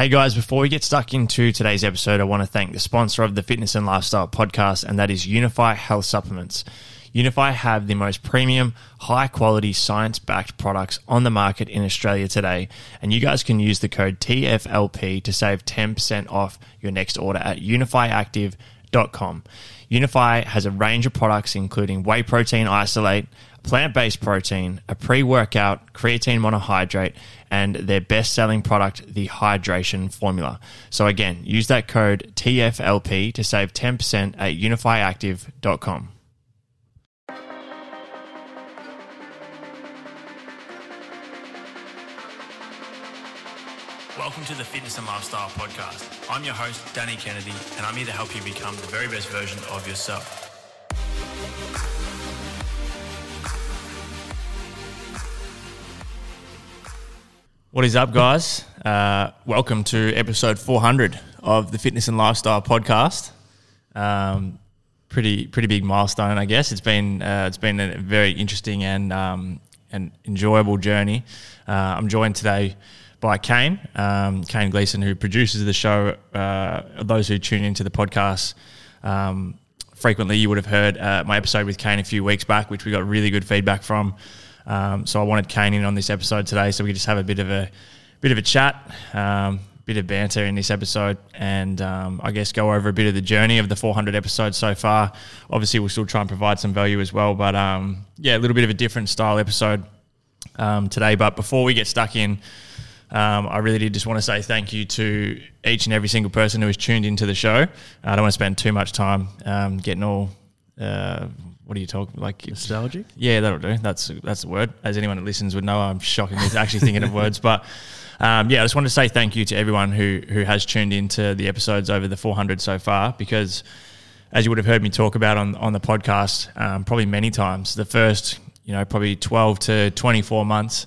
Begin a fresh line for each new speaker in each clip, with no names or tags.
Hey guys, before we get stuck into today's episode, I want to thank the sponsor of the Fitness and Lifestyle podcast, and that is Younify Health Supplements. Younify have the most premium, high quality, science backed products on the market in Australia today. And you guys can use the code TFLP to save 10% off your next order at younifyactive.com. Younify has a range of products, including whey protein isolate, plant based protein, a pre workout, creatine monohydrate, and their best selling product, the hydration formula. So, again, use that code TFLP to save 10% at younifyactive.com. Welcome to the Fitness and Lifestyle Podcast. I'm your host, Danny Kennedy, and I'm here to help you become the very best version of yourself. What is up, guys? Uh, welcome to episode 400 of the Fitness and Lifestyle Podcast. Um, pretty pretty big milestone, I guess. It's been uh, it's been a very interesting and um, and enjoyable journey. Uh, I'm joined today by Kane, um, Kane Gleason, who produces the show. Uh, those who tune into the podcast um, frequently, you would have heard uh, my episode with Kane a few weeks back, which we got really good feedback from. Um, so I wanted Kane in on this episode today, so we could just have a bit of a bit of a chat, um, bit of banter in this episode, and um, I guess go over a bit of the journey of the 400 episodes so far. Obviously, we'll still try and provide some value as well, but um, yeah, a little bit of a different style episode um, today. But before we get stuck in. Um, I really did just want to say thank you to each and every single person who has tuned into the show. I don't want to spend too much time um, getting all uh, what do you talk like
nostalgic?
Yeah, that'll do. That's that's the word. As anyone that listens would know, I'm shockingly actually thinking of words. But um, yeah, I just want to say thank you to everyone who who has tuned into the episodes over the 400 so far because. As you would have heard me talk about on, on the podcast, um, probably many times, the first, you know, probably 12 to 24 months,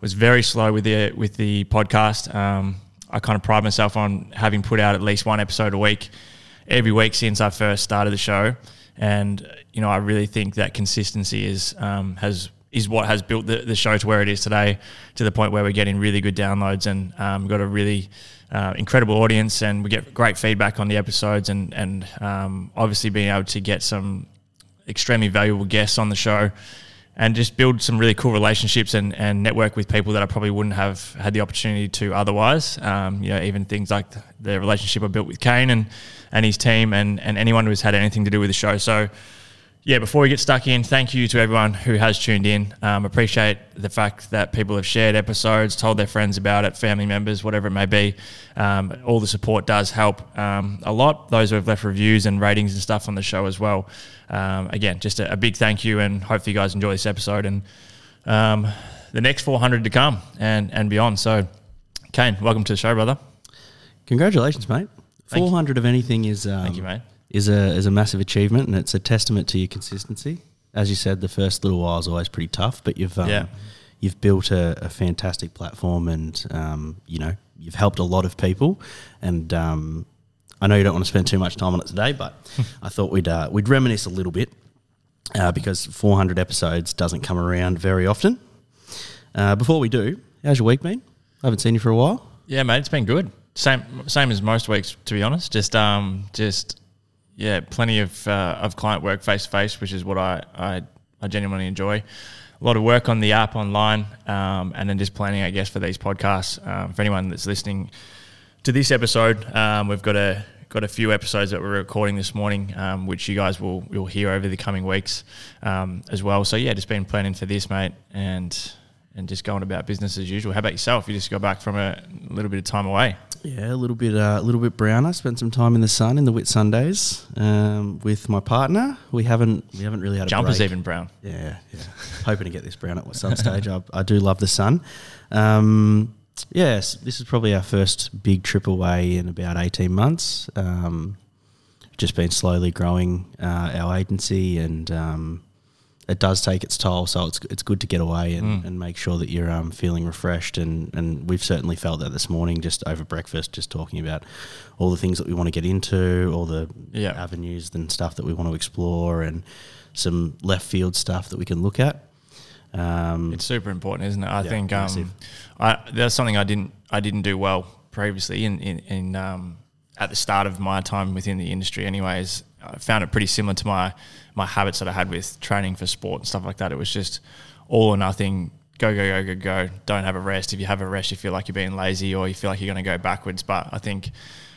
was very slow with the with the podcast. Um, I kind of pride myself on having put out at least one episode a week every week since I first started the show, and you know I really think that consistency is um, has is what has built the, the show to where it is today, to the point where we're getting really good downloads and um, got a really uh, incredible audience, and we get great feedback on the episodes, and and um, obviously being able to get some extremely valuable guests on the show and just build some really cool relationships and, and network with people that I probably wouldn't have had the opportunity to otherwise. Um, you know, even things like the relationship I built with Kane and, and his team and, and anyone who's had anything to do with the show. So, yeah, before we get stuck in, thank you to everyone who has tuned in. Um, appreciate the fact that people have shared episodes, told their friends about it, family members, whatever it may be. Um, all the support does help um, a lot. Those who have left reviews and ratings and stuff on the show as well. Um, again, just a, a, big thank you, and hopefully you guys enjoy this episode and um, the next 400 to come and and beyond. So, Kane, welcome to the show, brother.
Congratulations, mate. Thank 400 you. of anything is
thank you, mate
is a is a massive achievement, and it's a testament to your consistency. As you said, the first little while is always pretty tough, but you've um, yeah. you've built a, a fantastic platform, and um, you know you've helped a lot of people. And um, I know you don't want to spend too much time on it today, but I thought we'd uh, we'd reminisce a little bit uh, because 400 episodes doesn't come around very often. Uh, before we do, how's your week been? I haven't seen you for a while.
Yeah, mate, it's been good. Same same as most weeks, to be honest. Just um, just yeah, plenty of uh, of client work face to face, which is what I, I, I genuinely enjoy. A lot of work on the app online, um, and then just planning, I guess, for these podcasts. Um, for anyone that's listening to this episode, um, we've got a got a few episodes that we're recording this morning, um, which you guys will will hear over the coming weeks um, as well. So yeah, just been planning for this, mate, and and just going about business as usual. How about yourself? You just got back from a little bit of time away.
Yeah, a little bit, uh, a little bit brown. I spent some time in the sun in the Whitsundays um, with my partner. We haven't, we haven't really had a
jumpers
break.
even brown.
Yeah, yeah. Hoping to get this brown at some stage. I, I, do love the sun. Um, yes, this is probably our first big trip away in about eighteen months. Um, just been slowly growing uh, our agency and um, it does take its toll. So it's it's good to get away and, mm. and make sure that you're um, feeling refreshed. And, and we've certainly felt that this morning, just over breakfast, just talking about all the things that we want to get into, all the yeah. avenues and stuff that we want to explore, and some left field stuff that we can look at.
Um, it's super important, isn't it? I yeah, think um, I, that's something I didn't I didn't do well previously in in, in um, at the start of my time within the industry. Anyways, I found it pretty similar to my my habits that I had with training for sport and stuff like that. It was just all or nothing. Go go go go go. Don't have a rest. If you have a rest, you feel like you're being lazy or you feel like you're going to go backwards. But I think,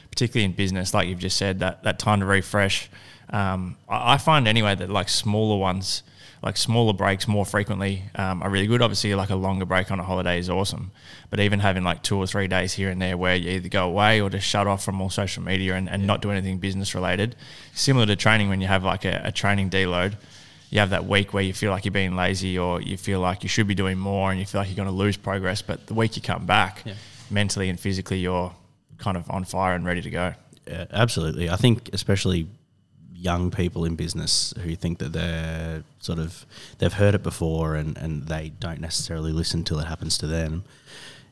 particularly in business, like you've just said, that that time to refresh. Um, I, I find anyway that like smaller ones like smaller breaks more frequently um, are really good. Obviously, like a longer break on a holiday is awesome, but even having like two or three days here and there where you either go away or just shut off from all social media and, and yeah. not do anything business related, similar to training when you have like a, a training deload. You have that week where you feel like you're being lazy or you feel like you should be doing more and you feel like you're going to lose progress. But the week you come back, yeah. mentally and physically, you're kind of on fire and ready to go.
Yeah, absolutely. I think especially young people in business who think that they're sort of they've heard it before and, and they don't necessarily listen till it happens to them.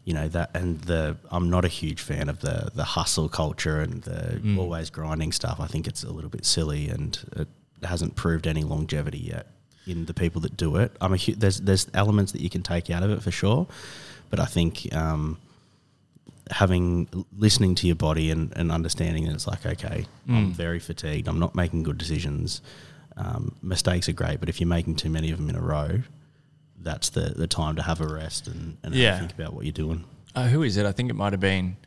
You know that, and the I'm not a huge fan of the the hustle culture and the mm. always grinding stuff. I think it's a little bit silly and it hasn't proved any longevity yet in the people that do it. I'm a there's there's elements that you can take out of it for sure, but I think um, having listening to your body and, and understanding that it's like okay mm. i'm very fatigued i'm not making good decisions um, mistakes are great but if you're making too many of them in a row that's the, the time to have a rest and, and yeah. think about what you're doing
uh, who is it i think it might have been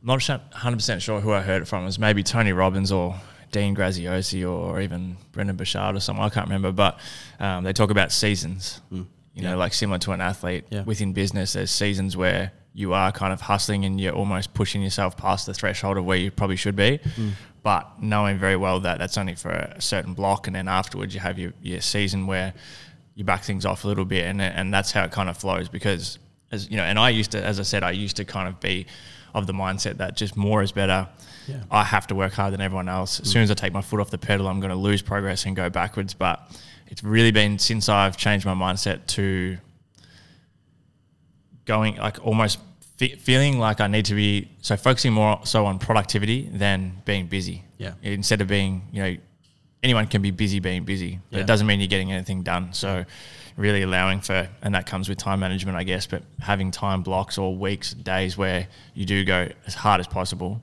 i'm not 100% sure who i heard it from it was maybe tony robbins or dean graziosi or even brendon Burchard or someone i can't remember but um, they talk about seasons mm. you yeah. know like similar to an athlete yeah. within business there's seasons where you are kind of hustling and you're almost pushing yourself past the threshold of where you probably should be. Mm. But knowing very well that that's only for a certain block, and then afterwards you have your, your season where you back things off a little bit, and and that's how it kind of flows. Because as you know, and I used to, as I said, I used to kind of be of the mindset that just more is better. Yeah. I have to work harder than everyone else. As mm. soon as I take my foot off the pedal, I'm going to lose progress and go backwards. But it's really been since I've changed my mindset to going like almost fe- feeling like I need to be so focusing more so on productivity than being busy.
Yeah.
Instead of being, you know, anyone can be busy being busy, but yeah. it doesn't mean you're getting anything done. So really allowing for, and that comes with time management, I guess, but having time blocks or weeks, days where you do go as hard as possible,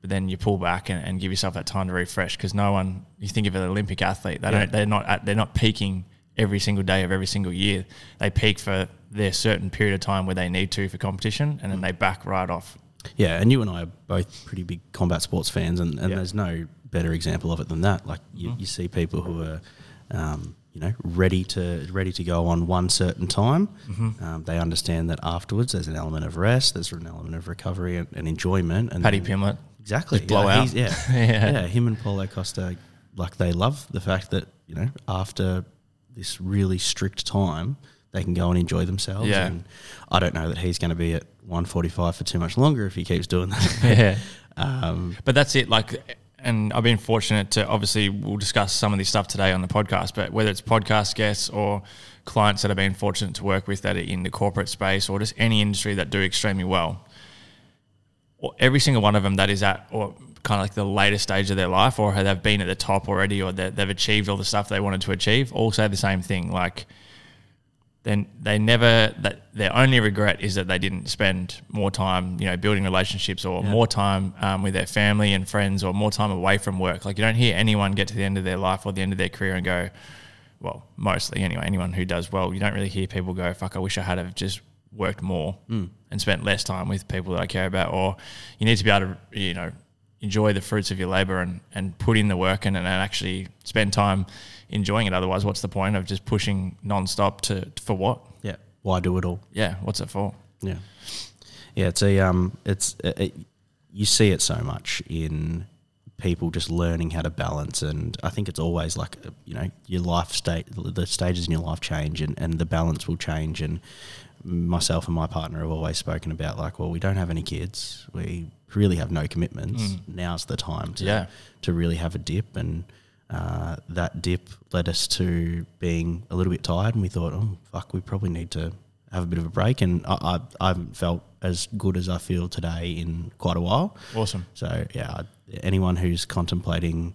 but then you pull back and, and give yourself that time to refresh. Because no one, you think of an Olympic athlete, they yeah. don't, they're not, at, they're not peaking every single day of every single year. They peak for their certain period of time where they need to for competition, and then mm. they back right off.
Yeah, and you and I are both pretty big combat sports fans, and, and yeah. there's no better example of it than that. Like you, mm. you see people who are, um, you know, ready to ready to go on one certain time. Mm-hmm. Um, they understand that afterwards there's an element of rest, there's an element of recovery and, and enjoyment. And
Paddy Pimblett,
exactly,
Just blow out.
Yeah, yeah, yeah. Him and Paulo Costa, like they love the fact that you know after this really strict time, they can go and enjoy themselves.
Yeah.
And I don't know that he's going to be at 145 for too much longer if he keeps doing that.
yeah. Um, but that's it. Like, and I've been fortunate to obviously we'll discuss some of this stuff today on the podcast, but whether it's podcast guests or clients that I've been fortunate to work with that are in the corporate space or just any industry that do extremely well, or every single one of them that is at or kind of like the later stage of their life or they've been at the top already or they've achieved all the stuff they wanted to achieve all say the same thing like then they never that their only regret is that they didn't spend more time you know building relationships or yeah. more time um, with their family and friends or more time away from work like you don't hear anyone get to the end of their life or the end of their career and go well mostly anyway anyone who does well you don't really hear people go fuck i wish i had have just worked more mm. and spent less time with people that i care about or you need to be able to you know enjoy the fruits of your labor and, and put in the work and, and actually spend time enjoying it. Otherwise, what's the point of just pushing nonstop to for what?
Yeah. Why do it all?
Yeah. What's it for?
Yeah. Yeah. It's a um. It's it, it, you see it so much in people just learning how to balance and I think it's always like you know your life state the stages in your life change and, and the balance will change and myself and my partner have always spoken about like well we don't have any kids we really have no commitments mm. now's the time to
yeah.
to really have a dip and uh, that dip led us to being a little bit tired, and we thought, oh fuck, we probably need to have a bit of a break. And I, I, I haven't felt as good as I feel today in quite a while.
Awesome.
So yeah, anyone who's contemplating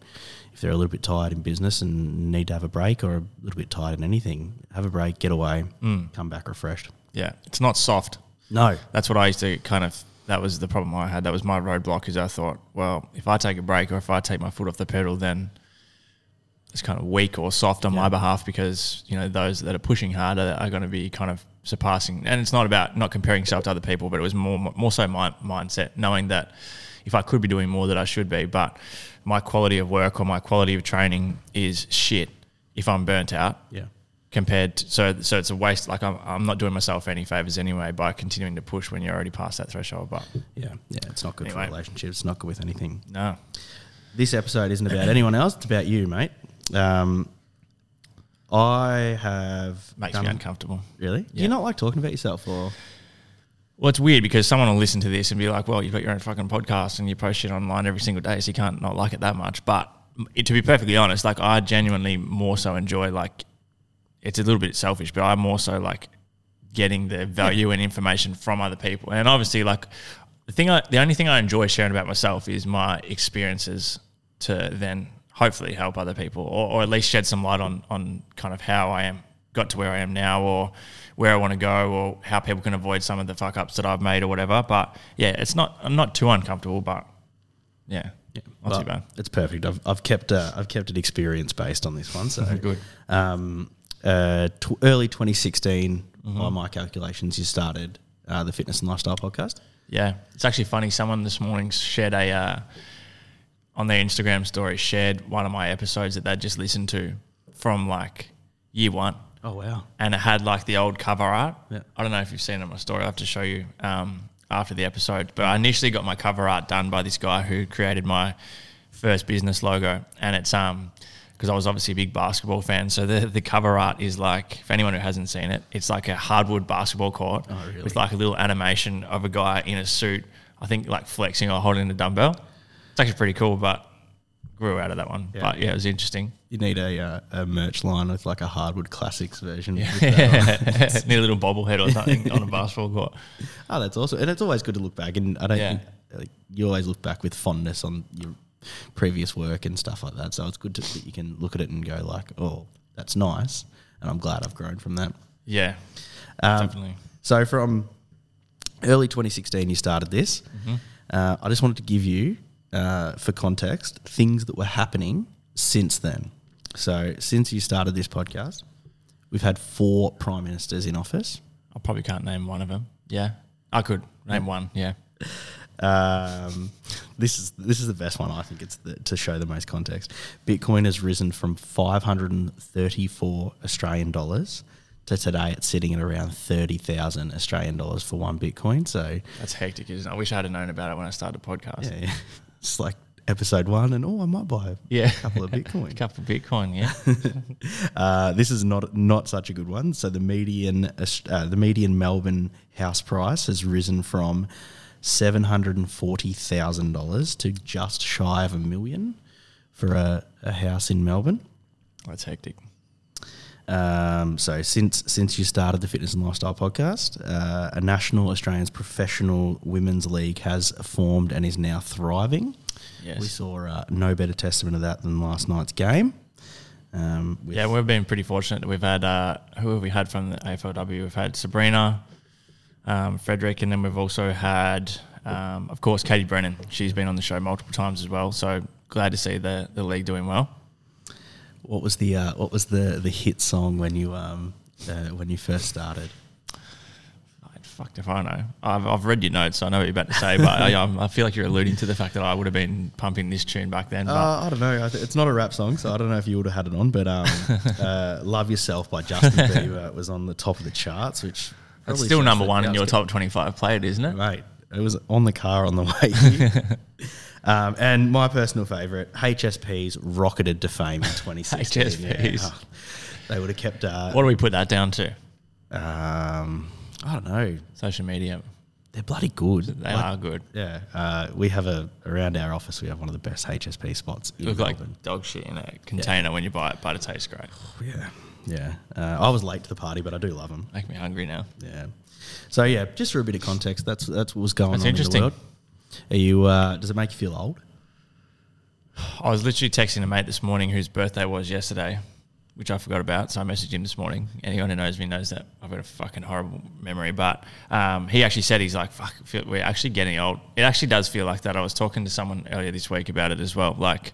if they're a little bit tired in business and need to have a break, or a little bit tired in anything, have a break, get away, mm. come back refreshed.
Yeah, it's not soft.
No,
that's what I used to kind of that was the problem I had. That was my roadblock. Is I thought, well, if I take a break or if I take my foot off the pedal, then it's kind of weak or soft on my behalf because you know those that are pushing harder are going to be kind of surpassing. And it's not about not comparing yourself to other people, but it was more more so my mindset, knowing that if I could be doing more, that I should be, but my quality of work or my quality of training is shit if I'm burnt out.
Yeah.
Compared to, so so it's a waste. Like I'm, I'm not doing myself any favors anyway by continuing to push when you're already past that threshold. But
Yeah. Yeah. It's not good
Anyway.
for relationships. It's not good with anything.
no,
This episode isn't about anyone else. It's about you, mate. Um, I have
makes me uncomfortable.
Really? Do
Yeah.
you not like talking about yourself, or
Well, it's weird because someone will listen to this and be like, "Well, you've got your own fucking podcast and you post shit online every single day, so you can't not like it that much." But to be perfectly honest, like I genuinely more so enjoy like it's a little bit selfish, but I more so like getting the value and information from other people. And obviously, like the thing, I, the only thing I enjoy sharing about myself is my experiences to then hopefully help other people, or, or at least shed some light on on kind of how I am got to where I am now, or where I want to go, or how people can avoid some of the fuck ups that I've made, or whatever. But yeah, it's not. I'm not too uncomfortable, but yeah, not
Well,
too bad.
It's perfect. I've, I've kept uh, I've kept it experience based on this one. So
Good.
Um, uh, tw- early 2016,
Mm-hmm.
by my calculations, you started uh, the Fitness and Lifestyle podcast.
Yeah, it's actually funny. Someone this morning shared a uh, on their Instagram story shared one of my episodes that they'd just listened to from like year one,
Oh wow!
and it had like the old cover art.
Yeah.
I don't know if you've seen it on my story. I have to show you um, after the episode. But I initially got my cover art done by this guy who created my first business logo, and it's um because I was obviously a big basketball fan. So the the cover art is like for anyone who hasn't seen it, it's like a hardwood basketball court
Oh, really?
with like a little animation of a guy in a suit. I think like flexing or holding a dumbbell. It's actually pretty cool, but grew out of that one.
Yeah.
But yeah, it was interesting.
You need a uh, a merch line with like a hardwood classics version. with that on.
Need a little bobblehead or something on a basketball court.
Oh, that's awesome, and it's always good to look back. And I don't
Yeah.
think like, you always look back with fondness on your previous work and stuff like that. So it's good to, that you can look at it and go like, "Oh, that's nice," and I'm glad I've grown from that.
Yeah,
Um,
definitely.
So from early 2016, you started this.
Mm-hmm.
Uh, I just wanted to give you, uh, for context, things that were happening since then. So since you started this podcast, we've had four prime ministers in office.
I probably can't name one of them. Yeah, I could name one. Yeah,
Um, this is this is the best one. I think it's the, to show the most context. Bitcoin has risen from 534 Australian dollars to today it's sitting at around 30,000 Australian dollars for one Bitcoin. So
that's hectic, isn't it? I wish I had known about it when I started the podcast.
yeah, yeah. It's like episode one, and oh, I might buy a
Yeah.
couple of Bitcoin.
A couple of Bitcoin. Yeah,
Uh, this is not not such a good one. So the median uh, the median Melbourne house price has risen from seven hundred and forty thousand dollars to just shy of a million for a, a house in Melbourne.
that's hectic.
Um, so since since you started the Fitness and Lifestyle podcast, uh, a national Australian's professional women's league has formed and is now thriving.
Yes.
We saw uh, no better testament of that than last night's game. Um,
Yeah, we've been pretty fortunate. We've had uh, who have we had from the AFLW? We've had Sabrina, um, Frederick, and then we've also had, um, of course, Katie Brennan. She's been on the show multiple times as well. So glad to see the the league doing well.
What was the uh, what was the the hit song when you um uh, when you first started?
I fucked if I know. I've, I've read your notes, so I know what you're about to say, but I, I'm- feel like you're alluding to the fact that I would have been pumping this tune back then. But
Uh, I don't know. I th- it's not a rap song, so I don't know if you would have had it on. But um, uh, "Love Yourself" by Justin Bieber was on the top of the charts, which
it's still number one in your top 25 played, isn't it?
Mate, it was on the car on the way. um, and my personal favourite, HSP's rocketed to fame in 2016.
HSPs.
Yeah. They would have kept. Uh,
What do we put that down to?
um, I don't know.
Social media.
They're bloody good.
They
Like,
are good.
Yeah, uh, we have a around our office. We have one of the best HSP spots. In
Look like dog shit in a container when you buy it, but it tastes great.
yeah, yeah. Uh, I was late to the party, but I do love them.
Make me hungry now.
Yeah. So yeah, just for a bit of context, that's that's what was going
That's
on
interesting.
in the world. Are you? Uh, does it make you feel old?
I was literally texting a mate this morning whose birthday was yesterday which I forgot about. So I messaged him this morning. Anyone who knows me knows that I've got a fucking horrible memory. But um, he actually said he's like, "Fuck, we're actually getting old." It actually does feel like that. I was talking to someone earlier this week about it as well. Like,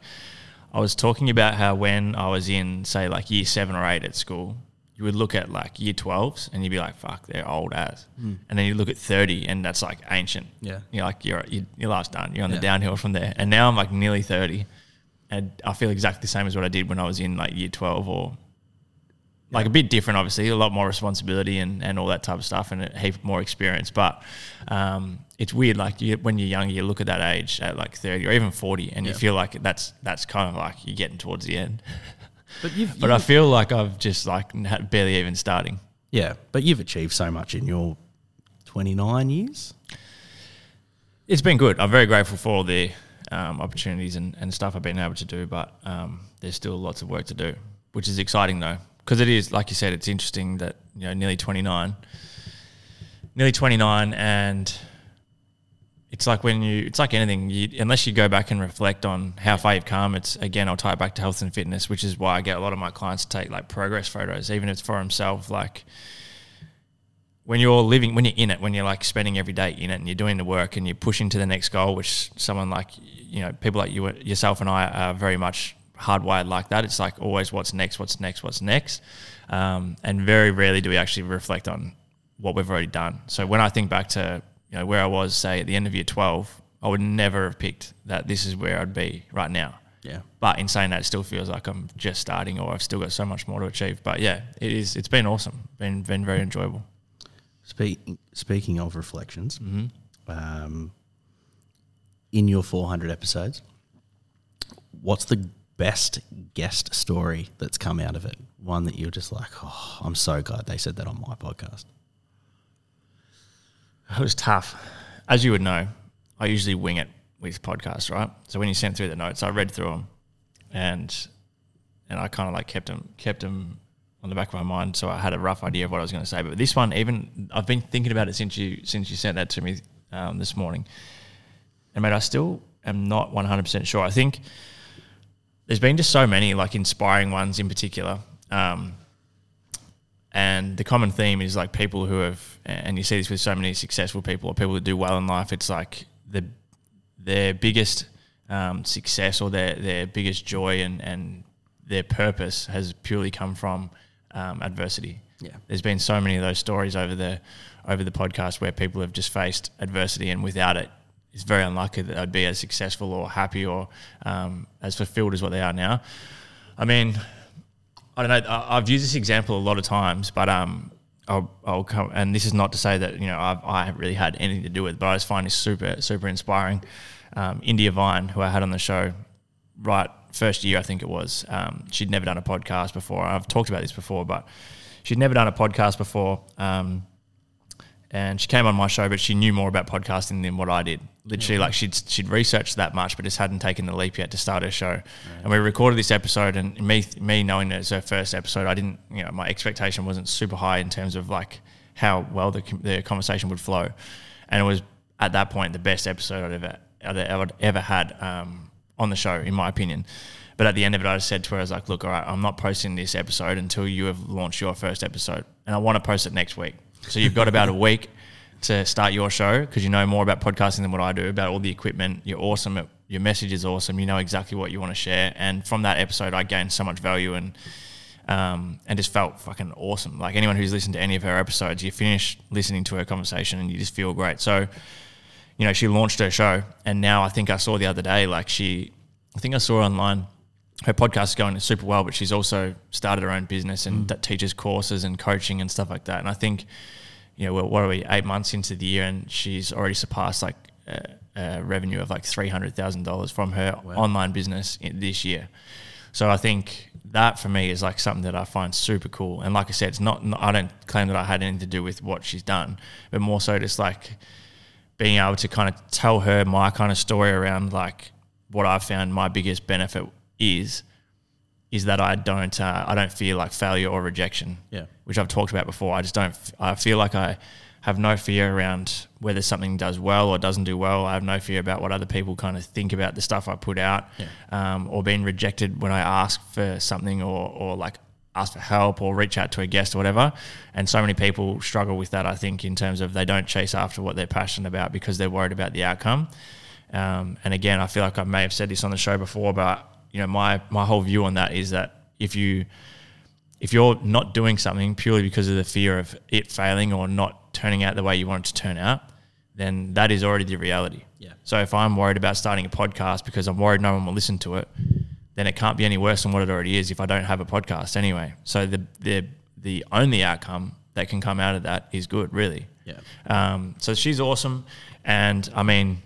I was talking about how when I was in, say, like year seven or eight at school, you would look at like year 12s and you'd be like, fuck, they're old as.
Mm.
And then you look at 30 and that's like ancient.
Yeah.
You're like, you're, you your life's done. You're on
Yeah.
the downhill from there. And now I'm like nearly 30 and I feel exactly the same as what I did when I was in like year 12 or like a bit different, obviously, a lot more responsibility and, and all that type of stuff and a heap more experience. But um, it's weird, like you, when you're younger, you look at that age at like 30 or even 40 and you feel like that's that's kind of like you're getting towards the end.
But you've,
But I
you've-
feel like I've just like barely even starting.
yeah, but you've achieved so much in your 29 years.
It's been good. I'm very grateful for all the um, opportunities and, and stuff I've been able to do, but um, there's still lots of work to do, which is exciting though, because it is, like you said, it's interesting that you know nearly 29, nearly 29, and it's like when you, it's like anything. You, unless you go back and reflect on how far you've come, it's again, I'll tie it back to health and fitness, which is why I get a lot of my clients to take like progress photos, even if it's for himself, like when you're living, when you're in it, when you're like spending every day in it and you're doing the work and you're pushing to the next goal, which someone like, you know, people like you, yourself and I are very much hardwired like that. It's like always what's next, what's next, what's next. Um, and very rarely do we actually reflect on what we've already done. So when I think back to, you know, where I was, say, at the end of year 12, I would never have picked that this is where I'd be right now.
Yeah.
But in saying that, it still feels like I'm just starting or I've still got so much more to achieve. But yeah, it is, it's been awesome. Been, been very enjoyable.
Speaking speaking of reflections, um, in your 400 episodes, what's the best guest story that's come out of it? One that you're just like, oh, I'm so glad they said that on my podcast.
It was tough. As you would know, I usually wing it with podcasts, right? So when you sent through the notes, I read through them, and and I kind of like kept them kept them on the back of my mind, so I had a rough idea of what I was going to say. But this one, even I've been thinking about it since you since you sent that to me um, this morning, and mate, I still am not one hundred percent sure. I think there's been just so many like inspiring ones in particular. Um, and the common theme is like people who have, and you see this with so many successful people or people that do well in life. It's like the their biggest um, success or their their biggest joy and and their purpose has purely come from um, adversity.
Yeah.
there's been so many of those stories over the over the podcast where people have just faced adversity and without it, it's very unlikely that they'd be as successful or happy or um, as fulfilled as what they are now. I mean, I don't know. I- I've used this example a lot of times, but um, I'll, I'll come. And this is not to say that you know I've, I haven't really had anything to do with, it, but I just find this super super inspiring. Um, India Vine, who I had on the show, right first year I think it was. Um, she'd never done a podcast before. I've talked about this before, but she'd never done a podcast before. Um, and she came on my show, but she knew more about podcasting than what I did. Literally, like she'd she'd researched that much, but just hadn't taken the leap yet to start her show. And we recorded this episode, and me me knowing that it's her first episode, I didn't, you know, my expectation wasn't super high in terms of like how well the the conversation would flow, and it was at that point the best episode I'd ever I'd ever, ever had um, on the show, in my opinion. But at the end of it, I just said to her, I was like, look, all right, I'm not posting this episode until you have launched your first episode. And I want to post it next week. So you've got about a week to start your show because you know more about podcasting than what I do, about all the equipment. You're awesome. At, your message is awesome. You know exactly what you want to share. And from that episode, I gained so much value and um, and just felt fucking awesome. Like anyone who's listened to any of her episodes, you finish listening to her conversation and you just feel great. So, you know, she launched her show, and now I think I saw the other day, like she, I think I saw online. Her podcast is going super well, but she's also started her own business and mm. that teaches courses and coaching and stuff like that. And I think, you know, what are we eight months into the year, and she's already surpassed like a, a revenue of like three hundred thousand dollars from her online business in, this year. So I think that for me is like something that I find super cool. And like I said, it's not, I don't claim that I had anything to do with what she's done, but more so just like being able to kind of tell her my kind of story around like what I've found my biggest benefit is, is that I don't, uh, I don't feel like failure or rejection.
Yeah.
Which I've talked about before. I just don't, I feel like I have no fear around whether something does well or doesn't do well. I have no fear about what other people kind of think about the stuff I put out, um, or being rejected when I ask for something, or or like ask for help or reach out to a guest or whatever. And so many people struggle with that, I think, in terms of they don't chase after what they're passionate about because they're worried about the outcome. Um, and again, I feel like I may have said this on the show before, but you know, my my whole view on that is that if you if you're not doing something purely because of the fear of it failing or not turning out the way you want it to turn out, then that is already the reality.
Yeah.
So if I'm worried about starting a podcast because I'm worried no one will listen to it, then it can't be any worse than what it already is if I don't have a podcast anyway. So the the the only outcome that can come out of that is good, really.
Yeah.
Um, so she's awesome, and I mean,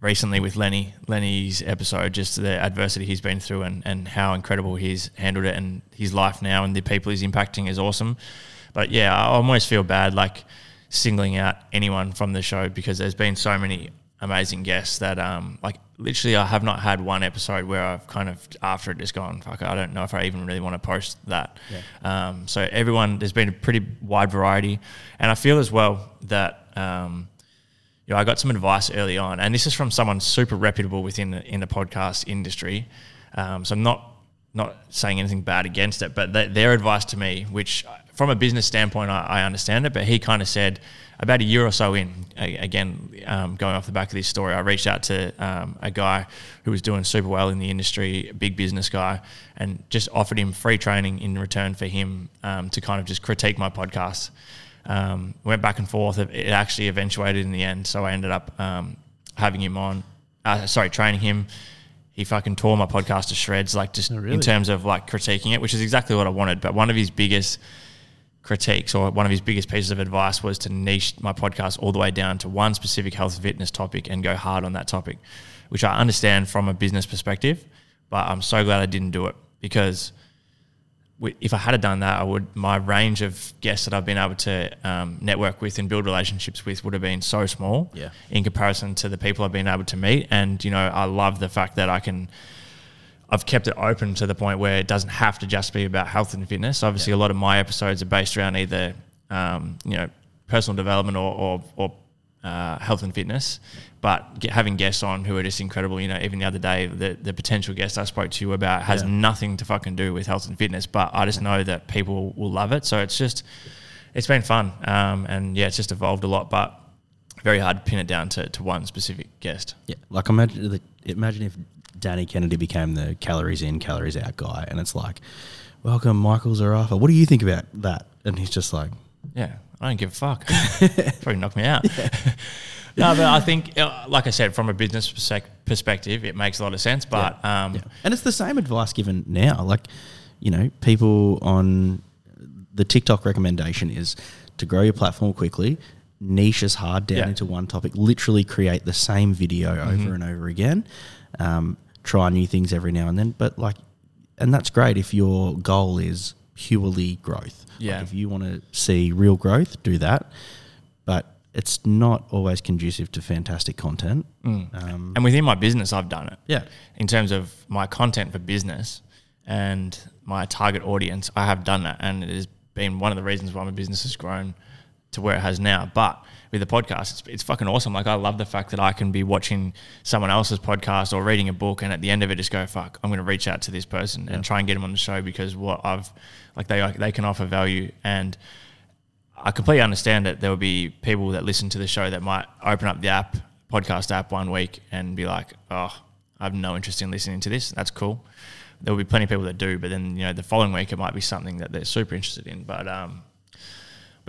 recently with Lenny, Lenny's episode, just the adversity he's been through and, and how incredible he's handled it and his life now and the people he's impacting is awesome. But yeah, I almost feel bad like singling out anyone from the show because there's been so many amazing guests that um like literally I have not had one episode where I've kind of after it just gone fuck I don't know if I even really want to post that. Um, so everyone there's been a pretty wide variety, and I feel as well that um, you know, I got some advice early on, and this is from someone super reputable within the, in the podcast industry. Um, so I'm not not saying anything bad against it, but th- their advice to me, which from a business standpoint, I, I understand it, but he kind of said about a year or so in, again, um, going off the back of this story, I reached out to um, a guy who was doing super well in the industry, a big business guy, and just offered him free training in return for him um, to kind of just critique my podcast. Um, went back and forth. It actually eventuated in the end, so I ended up um, having him on. Uh, sorry, training him. He fucking tore my podcast to shreds, like just
really?
in terms of like critiquing it, which is exactly what I wanted. But one of his biggest critiques or one of his biggest pieces of advice was to niche my podcast all the way down to one specific health and fitness topic and go hard on that topic, which I understand from a business perspective. But I'm so glad I didn't do it because if I had done that, I would my range of guests that I've been able to um, network with and build relationships with would have been so small
Yeah.
in comparison to the people I've been able to meet. And you know, I love the fact that I can. I've kept it open to the point where it doesn't have to just be about health and fitness. Obviously, a lot of my episodes are based around either um, you know personal development or or, or uh, health and fitness. But get, having guests on who are just incredible, you know, even the other day, the, the potential guest I spoke to you about has
Yeah.
nothing to fucking do with health and fitness, but I just know that people will love it. So it's just, it's been fun. Um, and yeah, it's just evolved a lot, but very hard to pin it down to, to one specific guest.
Yeah, like imagine the, imagine if Danny Kennedy became the calories in, calories out guy, and it's like, welcome, Michael Zarafa. What do you think about that? And he's just like,
Yeah, I don't give a fuck. Probably knock me out. no, but I think, uh, like I said, from a business perspective, it makes a lot of sense. But um,
yeah. and it's the same advice given now. Like, you know, people on the TikTok recommendation is to grow your platform quickly, niche as hard down
Yeah.
into one topic, literally create the same video
Mm-hmm.
over and over again, um, try new things every now and then. But like, and that's great if your goal is purely growth. Like,
Yeah.
if you want to see real growth, do that. But it's not always conducive to fantastic content. Um,
and within my business, I've done it.
yeah.
in terms of my content for business and my target audience, I have done that, and it has been one of the reasons why my business has grown to where it has now. But with the podcast, it's, it's fucking awesome. Like I love the fact that I can be watching someone else's podcast or reading a book, and at the end of it, just go, "Fuck, I'm going to reach out to this person and try and get them on the show because what I've like they they can offer value and." I completely understand that there will be people that listen to the show that might open up the app, podcast app one week and be like, oh, I have no interest in listening to this. That's cool. There will be plenty of people that do, but then, you know, the following week it might be something that they're super interested in. But, um,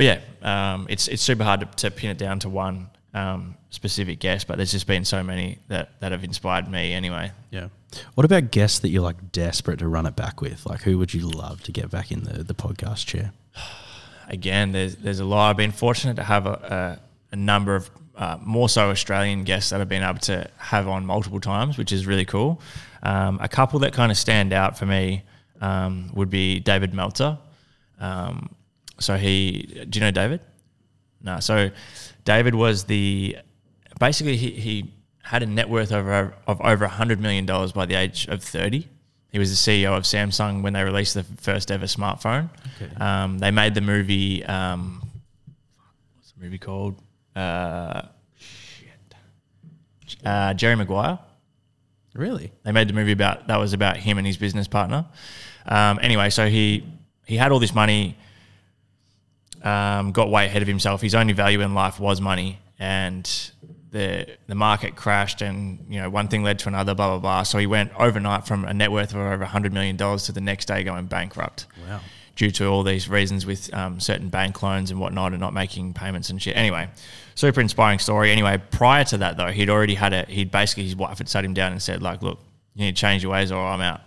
but yeah, um, it's, it's super hard to, to pin it down to one um, specific guest, but there's just been so many that, that have inspired me anyway.
Yeah. What about guests that you're like desperate to run it back with? Like, who would you love to get back in the, the podcast chair?
again, there's there's a lot. I've been fortunate to have a, a, a number of uh, more so Australian guests that I've been able to have on multiple times, which is really cool. Um, a couple that kind of stand out for me um, would be David Meltzer. Um, so he, do you know David? No. So David was the basically he, he had a net worth over of over hundred million dollars by the age of thirty. He was the CEO of Samsung when they released the first ever smartphone.
Okay.
Um, they made the movie. Um, what's the movie called? Uh, shit. Uh, Jerry Maguire.
Really?
They made the movie about that was about him and his business partner. Um, anyway, so he he had all this money, um, got way ahead of himself. His only value in life was money, and the the market crashed, and you know one thing led to another, blah blah blah. So he went overnight from a net worth of over hundred million dollars to the next day going bankrupt.
Wow.
Due to all these reasons with um, certain bank loans and whatnot, and not making payments and shit. Anyway, super inspiring story. Anyway, prior to that though, he'd already had it. He'd basically his wife had sat him down and said like, "Look, you need to change your ways, or I'm out."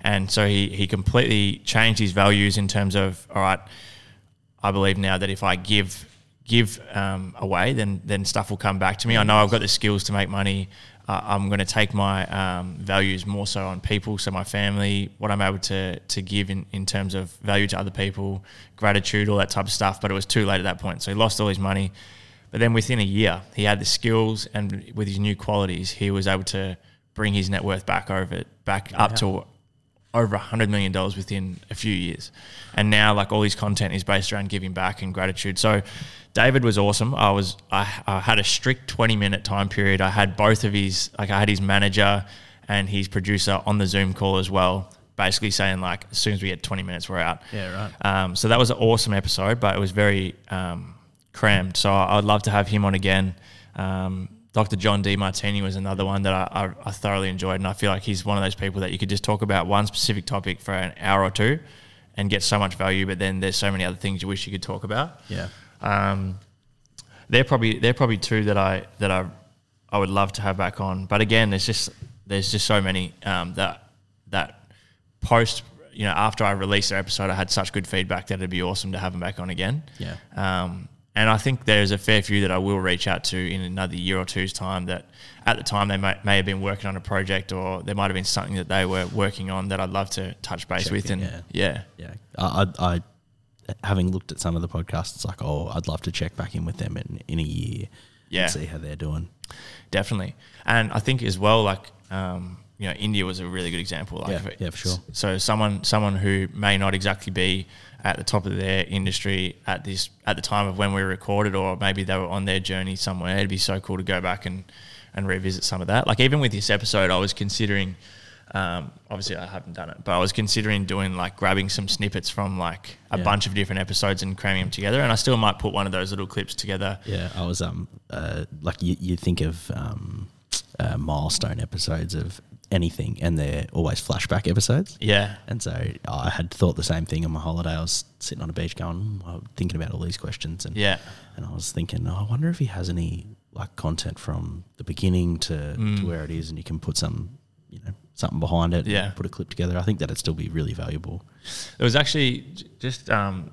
And so he he completely changed his values in terms of all right. I believe now that if I give give um, away, then then stuff will come back to me. I know I've got the skills to make money. Uh, I'm going to take my um, values more so on people, so my family, what I'm able to to give in, in terms of value to other people, gratitude, all that type of stuff. But it was too late at that point, so he lost all his money. But then within a year, he had the skills, and with his new qualities, he was able to bring his net worth back over back up to over a hundred million dollars within a few years, and now like all his content is based around giving back and gratitude. So, David was awesome. I was I, I had a strict twenty minute time period. I had both of his like I had his manager and his producer on the Zoom call as well, basically saying like as soon as we get twenty minutes, we're out.
Yeah, right.
Um, so that was an awesome episode, but it was very um, crammed. So I'd love to have him on again. Um, Dr. John Demartini was another one that I, I, I, thoroughly enjoyed, and I feel like he's one of those people that you could just talk about one specific topic for an hour or two, and get so much value. But then there's so many other things you wish you could talk about.
Yeah.
Um, they're probably they're probably two that I that I I would love to have back on. But again, there's just there's just so many um, that that post you know after I released their episode, I had such good feedback that it'd be awesome to have them back on again.
Yeah.
Um, and I think there's a fair few that I will reach out to in another year or two's time that at the time they may, may have been working on a project or there might have been something that they were working on that I'd love to touch base
Check
with.
in,
And
yeah.
yeah.
Yeah. I, I, I, having looked at some of the podcasts, it's like, oh, I'd love to check back in with them in, in a year
Yeah.
and see how they're doing.
definitely. And I think as well, like um, you know, India was a really good example. Like
Yeah, yeah, for sure.
So someone someone who may not exactly be at the top of their industry at this at the time of when we recorded, or maybe they were on their journey somewhere. It'd be so cool to go back and and revisit some of that. Like even with this episode, I was considering. Um, obviously, I haven't done it, but I was considering doing like grabbing some snippets from like a
Yeah.
bunch of different episodes and cramming them together. And I still might put one of those little clips together.
Yeah, I was um uh, like you, you think of um uh, milestone episodes of anything, and they're always flashback episodes.
Yeah,
And so I had thought the same thing on my holiday. I was sitting on a beach going, thinking about all these questions, and
yeah.
and I was thinking, oh, I wonder if he has any like content from the beginning to,
Mm.
to where it is, and you can put some, you know, something behind it. and
Yeah.
put a clip together. I think that'd still be really valuable.
It was actually just um,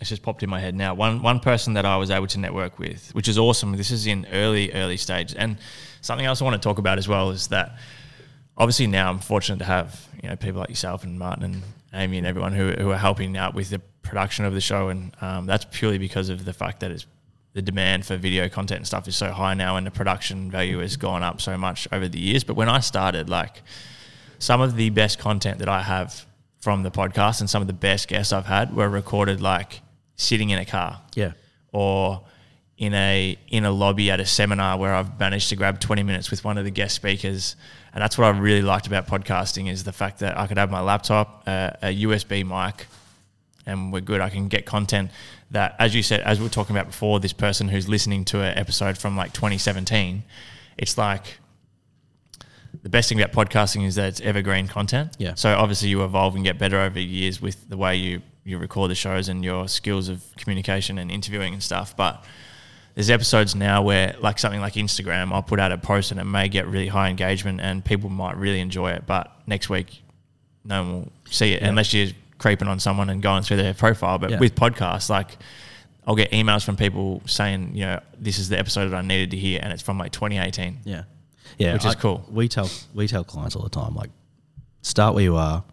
it's just popped in my head now. One one person that I was able to network with, which is awesome. This is in early early stage, and something else I want to talk about as well is that obviously now I'm fortunate to have you know people like yourself and Martin and Amy and everyone who who are helping out with the production of the show, and um, that's purely because of the fact that it's the demand for video content and stuff is so high now, and the production value has gone up so much over the years. But when I started, like some of the best content that I have from the podcast and some of the best guests I've had were recorded like sitting in a car
Yeah.
or in a in a lobby at a seminar where I've managed to grab 20 minutes with one of the guest speakers. And that's what I really liked about podcasting is the fact that I could have my laptop, uh, a USB mic, and we're good. I can get content that, as you said, as we were talking about before, this person who's listening to an episode from like 2017, it's like the best thing about podcasting is that it's evergreen content.
Yeah.
So obviously you evolve and get better over years with the way you you record the shows and your skills of communication and interviewing and stuff. But there's episodes now where like something like Instagram, I'll put out a post and it may get really high engagement and people might really enjoy it. But next week, no one will see it
Yeah.
unless you're creeping on someone and going through their profile. But
Yeah.
with podcasts, like I'll get emails from people saying, you know, this is the episode that I needed to hear, and it's from like 2018.
Yeah. Yeah.
Which is cool.
We tell we tell clients all the time, like, start where you are,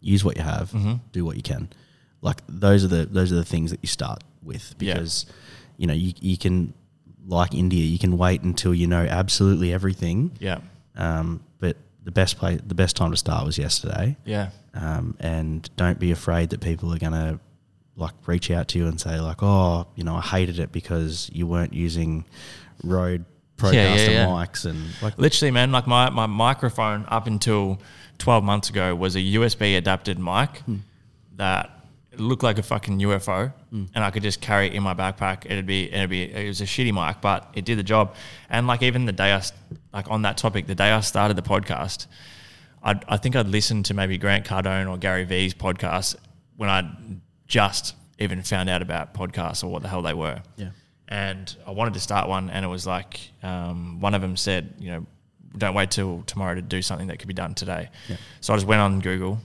use what you have,
Mm-hmm.
do what you can. Like those are the those are the things that you start with
Yeah.
You know you you can like India, you can wait until you know absolutely everything.
Yeah,
Um, but the best play, the best time to start was yesterday.
yeah,
Um, and don't be afraid that people are going to like reach out to you and say like, oh, you know, I hated it because you weren't using Rode Procaster
Yeah, yeah, yeah.
mics and like
Literally, man, like my, my microphone up until 12 months ago was a USB adapted mic that looked like a fucking UFO and I could just carry it in my backpack. It'd be, it'd be, it was a shitty mic, but it did the job. And like even the day I, like on that topic, the day I started the podcast, i I think I'd listened to maybe Grant Cardone or Gary Vee's podcast when I'd just even found out about podcasts or what the hell they were
yeah.
and I wanted to start one, and it was like um, one of them said, you know, don't wait till tomorrow to do something that could be done today.
Yeah.
So I just went on Google,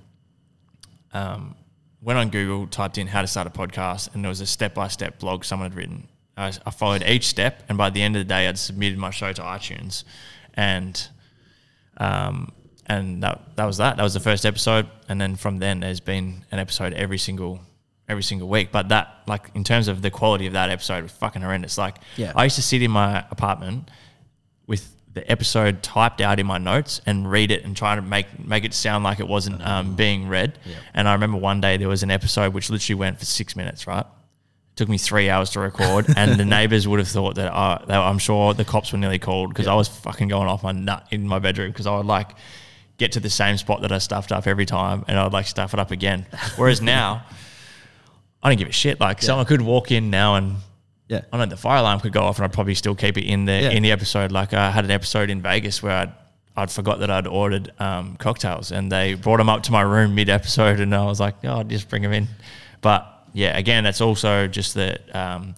um, went on Google, typed in how to start a podcast, and there was a step by step blog someone had written. I, I followed each step, and by the end of the day, I'd submitted my show to iTunes, and um, and that that was that. That was the first episode, and then from then, there's been an episode every single every single week. But that, like, in terms of the quality of that episode, was fucking horrendous. Like,
Yeah.
I used to sit in my apartment the episode typed out in my notes and read it and try to make make it sound like it wasn't um, being read. And I remember one day there was an episode which literally went for six minutes, right? It took me three hours to record, and the neighbors would have thought that uh, I'm sure the cops were nearly called because I was fucking going off my nut in my bedroom because I would like get to the same spot that I stuffed up every time, and I'd like stuff it up again. Whereas now, I don't give a shit. Like someone could walk in now and.
Yeah.
I know the fire alarm could go off, and I'd probably still keep it in the
Yeah.
in the episode. Like I had an episode in Vegas where I'd I'd forgot that I'd ordered um, cocktails, and they brought them up to my room mid episode, and I was like, oh, I'll just bring them in. But yeah, again, that's also just the um,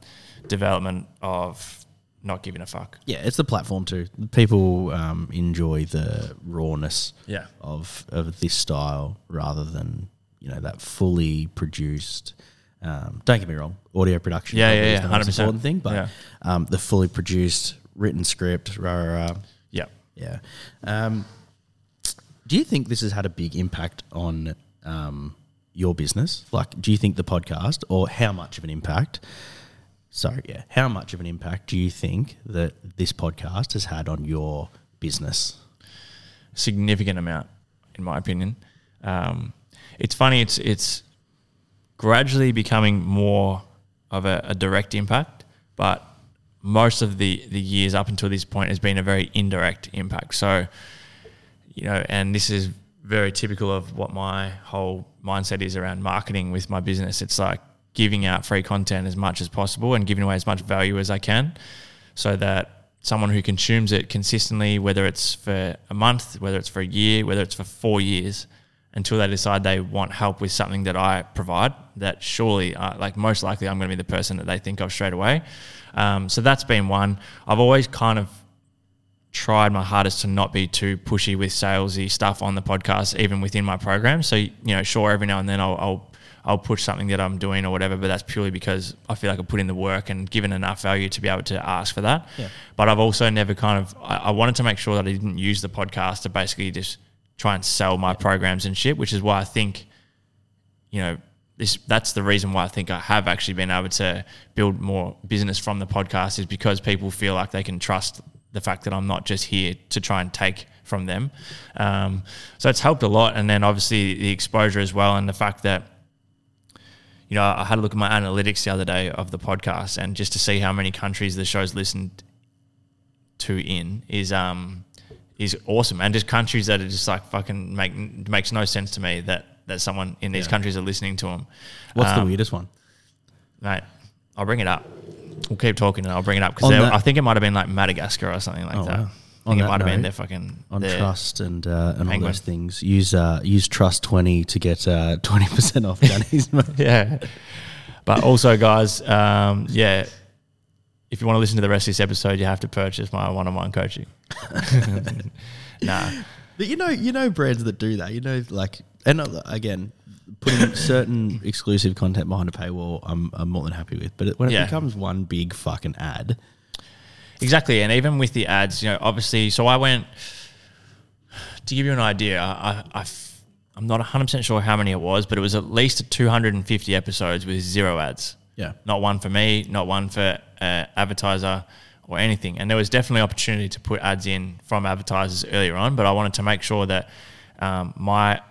development of not giving a fuck.
Yeah, it's the platform too. People um, enjoy the rawness
Yeah.
of of this style rather than you know that fully produced. Um, don't get me wrong, audio production.
Yeah, yeah,
is
yeah,
the most
100%.
important thing, but
Yeah.
um, the fully produced written script, rah, rah, rah,
Yeah.
yeah. Um, do you think this has had a big impact on um, your business? Like, do you think the podcast, or how much of an impact? Sorry, yeah. How much of an impact do you think that this podcast has had on your business?
significant amount, in my opinion. Um, it's funny. It's it's gradually becoming more of a, a direct impact, but most of the the years up until this point has been a very indirect impact. So, you know, and this is very typical of what my whole mindset is around marketing with my business. It's like giving out free content as much as possible and giving away as much value as I can so that someone who consumes it consistently, whether it's for a month, whether it's for a year, whether it's for four years, until they decide they want help with something that I provide, that surely, uh, like most likely, I'm going to be the person that they think of straight away. Um, so that's been one. I've always kind of tried my hardest to not be too pushy with salesy stuff on the podcast, even within my program. So you know, sure, every now and then I'll, I'll I'll push something that I'm doing or whatever, but that's purely because I feel like I put in the work and given enough value to be able to ask for that.
Yeah.
But I've also never kind of I, I wanted to make sure that I didn't use the podcast to basically just try and sell my programs and shit, which is why I think, you know, this that's the reason why I think I have actually been able to build more business from the podcast is because people feel like they can trust the fact that I'm not just here to try and take from them. Um, so it's helped a lot, and then obviously the exposure as well, and the fact that you know I had a look at my analytics the other day of the podcast, and just to see how many countries the show's listened to in is um is awesome, and just countries that are just like fucking make makes no sense to me that that someone in these
Yeah.
countries are listening to them.
What's the
Um,
weirdest one?
mate? I'll bring it up. We'll keep talking, and I'll bring it up because I think it might have been like Madagascar or something like
Oh,
that.
wow.
I
On
think it might have been their fucking
On
their-
trust and uh, and all those things, use uh, use trust twenty to get uh, twenty percent off Danny's.
yeah. But also, guys, um, yeah, if you want to listen to the rest of this episode, you have to purchase my one-on-one coaching. nah,
But you know, you know brands that do that. You know, like, and uh, again, putting certain exclusive content behind a paywall, I'm, I'm more than happy with. But it, when it
Yeah.
becomes one big fucking ad,
exactly. And even with the ads, you know, obviously, so I went to give you an idea. I, I f- I'm not 100 percent sure how many it was, but it was at least 250 episodes with zero ads.
Yeah,
not one for me, not one for uh, advertiser or anything. And there was definitely opportunity to put ads in from advertisers earlier on, but I wanted to make sure that um, my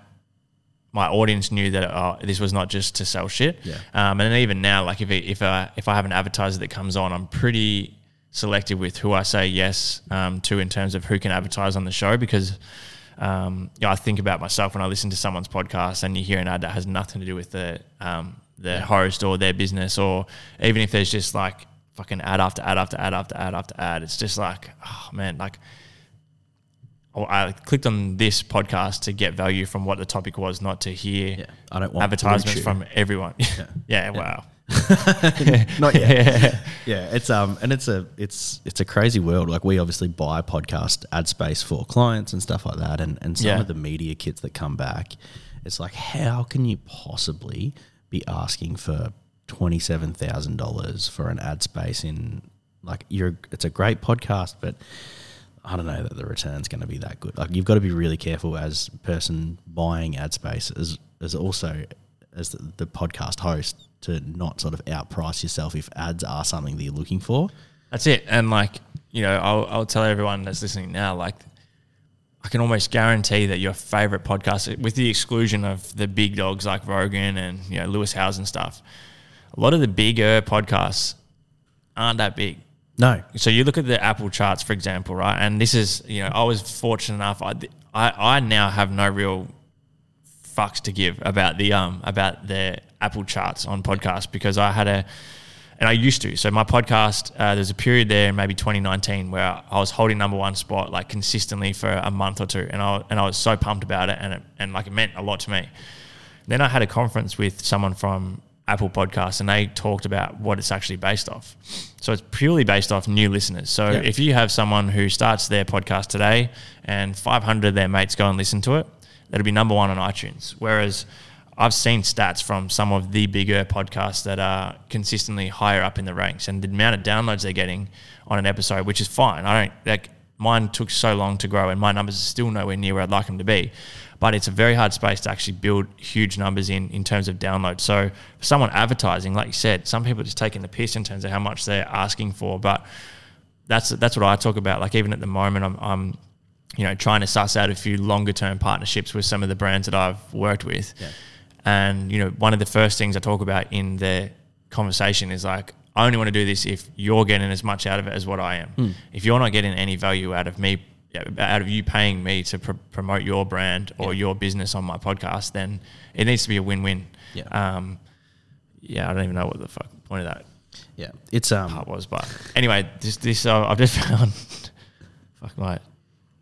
my audience knew that uh, this was not just to sell shit.
Yeah.
Um, and even now, like if it, if I if I have an advertiser that comes on, I'm pretty selective with who I say yes um, to in terms of who can advertise on the show because um, you know, I think about myself when I listen to someone's podcast and you hear an ad that has nothing to do with the um, the host or their business or even if there's just like fucking ad after ad after ad after ad after ad, it's just like oh man, like oh, I clicked on this podcast to get value from what the topic was, not to hear
Yeah, I don't want
advertisements from everyone. Yeah, wow.
Not yet. yeah, it's um, and it's a it's it's a crazy world. Like we obviously buy podcast ad space for clients and stuff like that, and and some
Yeah.
of the media kits that come back, it's like how can you possibly be asking for twenty seven thousand dollars for an ad space in like you're it's a great podcast, but I don't know that the return's going to be that good. Like you've got to be really careful as person buying ad space, as as also as the, the podcast host to not sort of outprice yourself if ads are something that you're looking for.
That's it. And like, you know, I'll, I'll tell everyone that's listening now, like, I can almost guarantee that your favorite podcast, with the exclusion of the big dogs like Rogan and, you know, Lewis Howes and stuff, a lot of the bigger podcasts aren't that big.
No,
So you look at the Apple charts, for example, right? And this is, you know, I was fortunate enough. I, I, I now have no real fucks to give about the um about the Apple charts on podcasts because I had a and I used to. So my podcast, uh, there's a period there in maybe 2019 where I was holding number one spot like consistently for a month or two, and I and I was so pumped about it, and it, and like it meant a lot to me. Then I had a conference with someone from Apple Podcasts, and they talked about what it's actually based off. So it's purely based off new listeners. So
Yeah.
if you have someone who starts their podcast today, and 500 of their mates go and listen to it, that'll be number one on iTunes. Whereas I've seen stats from some of the bigger podcasts that are consistently higher up in the ranks, and the amount of downloads they're getting on an episode, which is fine. I don't like mine took so long to grow, and my numbers are still nowhere near where I'd like them to be. But it's a very hard space to actually build huge numbers in in terms of downloads. So for someone advertising, like you said, some people are just taking the piss in terms of how much they're asking for, but that's that's what I talk about. Like even at the moment, I'm, I'm you know trying to suss out a few longer term partnerships with some of the brands that I've worked with. And you know, one of the first things I talk about in the conversation is like, I only want to do this if you're getting as much out of it as what I am. If you're not getting any value out of me, out of you paying me to pr- promote your brand or your business on my podcast, then it needs to be a win-win.
Yeah.
Um, yeah, I don't even know what the fuck point of that
yeah, it's um,
part was. But anyway, this this uh, I've just found. fuck my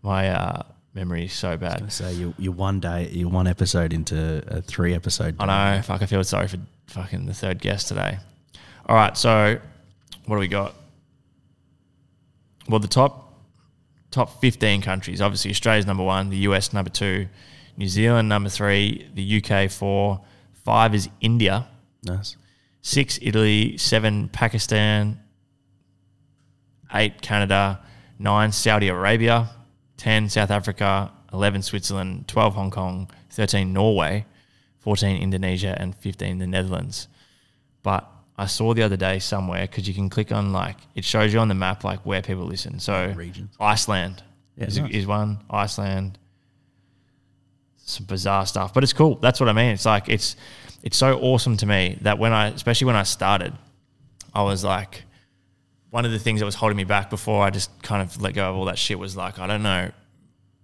my uh, memory is so bad.
so you you're one day you're one episode into a three episode.
I know. Fuck. I feel sorry for fucking the third guest today. All right. So what do we got? Well, the top top fifteen countries. Obviously, Australia's number one. The US number two. New Zealand number three. The UK four. Five is India.
Nice.
six Italy, seven Pakistan, eight Canada, nine Saudi Arabia, ten South Africa, eleven Switzerland, twelve Hong Kong, thirteen Norway, fourteen Indonesia, and fifteen the Netherlands. But I saw the other day somewhere because you can click on like it shows you on the map like where people listen. So
Regions.
Iceland
Yeah,
is,
nice.
is one. Iceland, some bizarre stuff, but it's cool. That's what I mean. It's like it's it's so awesome to me that when I, especially when I started, I was like, one of the things that was holding me back before I just kind of let go of all that shit was like, I don't know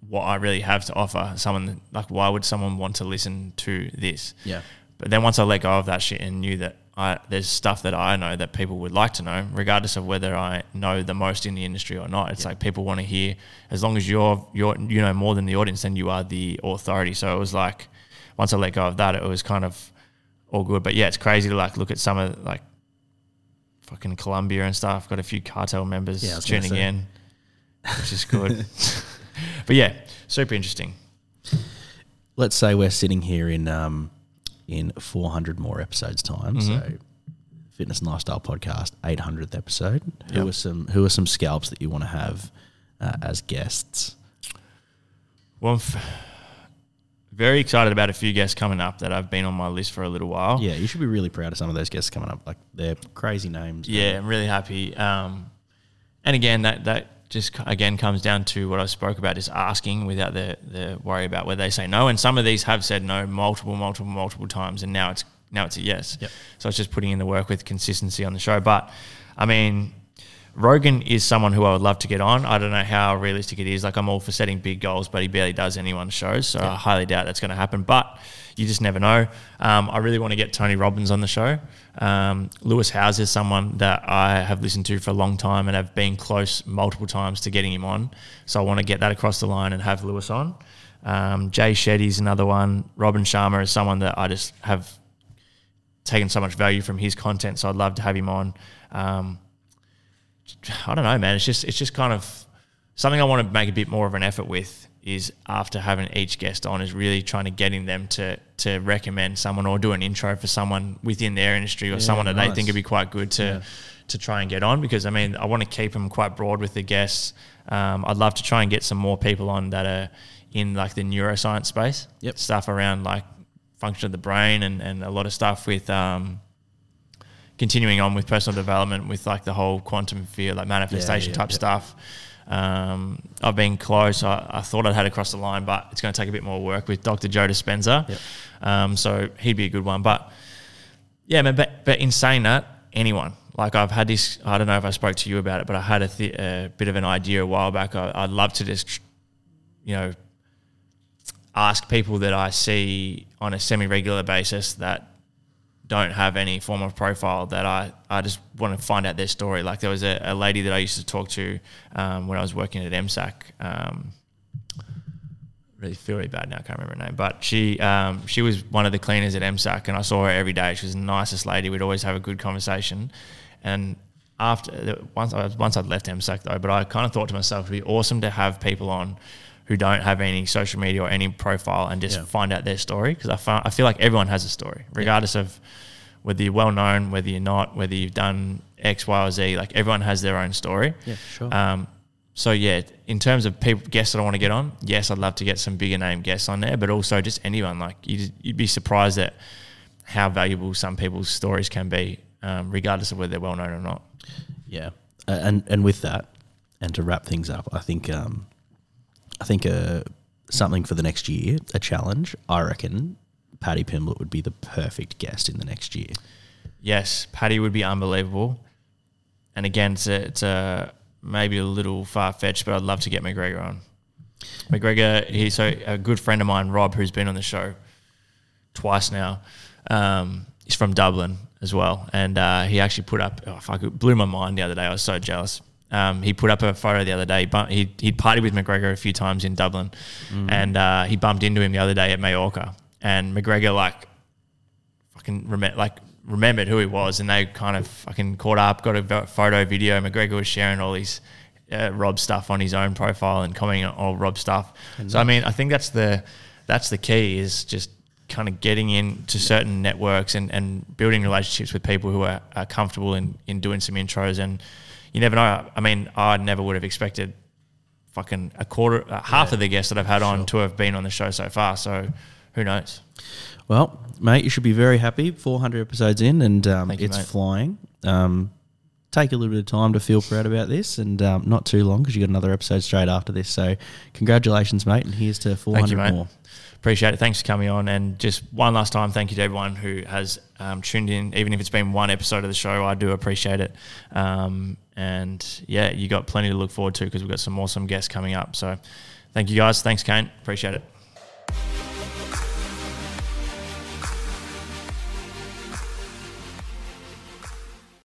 what I really have to offer. Someone like, why would someone want to listen to this?
Yeah.
But then once I let go of that shit and knew that I, there's stuff that I know that people would like to know, regardless of whether I know the most in the industry or not. It's like people want to hear. As long as you're you're you know more than the audience, then you are the authority. So it was like once I let go of that, it was kind of all good. But yeah, it's crazy to like look at some of like fucking Colombia and stuff. Got a few cartel members
Yeah, I was gonna
tuning in, which is good. but yeah, super interesting.
Let's say we're sitting here in um, in 400 more episodes time. So, fitness and lifestyle podcast, 800th episode. Who are some Who are some scalps that you want to have uh, as guests?
Well, f- very excited about a few guests coming up that I've been on my list for a little while.
Yeah, you should be really proud of some of those guests coming up. Like they're crazy names.
Yeah, I'm really happy. Um, and again, that that just again comes down to what I spoke about, just asking without the the worry about whether they say no. And some of these have said no multiple, multiple, multiple times, and now it's now it's a yes.
Yep.
So it's just putting in the work with consistency on the show. But I mean, Rogan is someone who I would love to get on. I don't know how realistic it is. Like I'm all for setting big goals, but he barely does anyone's shows, so I highly doubt that's going to happen. But you just never know. Um, I really want to get Tony Robbins on the show. Um, Lewis Howes is someone that I have listened to for a long time and have been close multiple times to getting him on. So I want to get that across the line and have Lewis on. Um, Jay Shetty's another one. Robin Sharma is someone that I just have taken so much value from his content, so I'd love to have him on. Um, I don't know, man. It's just it's just kind of something I want to make a bit more of an effort with. Is after having each guest on, is really trying to getting them to to recommend someone or do an intro for someone within their industry or
Yeah,
someone that they
nice.
think would be quite good to
Yeah.
to try and get on. Because I mean, I want to keep them quite broad with the guests. Um, I'd love to try and get some more people on that are in like the neuroscience space.
Yep.
Stuff around like function of the brain and, and a lot of stuff with um, continuing on with personal development with like the whole quantum field, like manifestation
yeah,
type
yeah.
stuff. Um, I've been close. I, I thought I'd had across the line, but it's going to take a bit more work with Dr. Joe Dispenza.
Yep.
Um, so he'd be a good one. But yeah, man, but, but in saying that, anyone. Like I've had this, I don't know if I spoke to you about it, but I had a, th- a bit of an idea a while back. I, I'd love to just, you know, ask people that I see on a semi regular basis that don't have any form of profile that I, I just want to find out their story. Like there was a, a lady that I used to talk to um, when I was working at MSAC. Um, really feel really bad now. I can't remember her name, but she um, she was one of the cleaners at MSAC, and I saw her every day. She was the nicest lady. We'd always have a good conversation, and after once I once I'd left MSAC though, but I kind of thought to myself, it'd be awesome to have people on who don't have any social media or any profile and just
Yeah.
find out their story because I, I feel like everyone has a story, regardless of whether you're well known, whether you're not, whether you've done X, Y, or Z. Like everyone has their own story.
Yeah, sure.
Um, so yeah, in terms of people guests that I want to get on, yes, I'd love to get some bigger name guests on there, but also just anyone. Like you'd, you'd be surprised at how valuable some people's stories can be, um, regardless of whether they're well known or not.
Yeah, Uh, and and with that, and to wrap things up, I think um, I think uh, something for the next year, a challenge. I reckon Paddy Pimblett would be the perfect guest in the next year.
Yes, Paddy would be unbelievable. And again, it's a, it's a maybe a little far fetched, but I'd love to get McGregor on. McGregor, he's so a good friend of mine, Rob, who's been on the show twice now. Um, he's from Dublin as well, and uh, he actually put up. Oh fuck! It blew my mind the other day. I was so jealous. Um, he put up a photo the other day. But he he'd partied with McGregor a few times in Dublin, and uh, he bumped into him the other day at Majorca. And McGregor like fucking remem- like remembered who he was, and they kind of fucking caught up, got a photo, video. McGregor was sharing all these uh, Rob stuff on his own profile and commenting on all Rob stuff. So I mean, I think that's the that's the key is just kind of getting into certain networks and, and building relationships with people who are, are comfortable in, in doing some intros. And you never know. I mean, I never would have expected fucking a quarter, uh, half of the guests that I've had on to have been on the show so far. So who knows?
Well, mate, you should be very happy. 400 episodes in, and um,
you,
it's
mate.
flying. Um, take a little bit of time to feel proud about this, and um, not too long because you got another episode straight after this. So, congratulations, mate, and here's to 400
you,
more.
Appreciate it. Thanks for coming on. And just one last time, thank you to everyone who has um, tuned in, even if it's been one episode of the show. I do appreciate it. Um, and yeah, you got plenty to look forward to because we've got some awesome guests coming up. So thank you guys. Thanks, Kane. Appreciate it.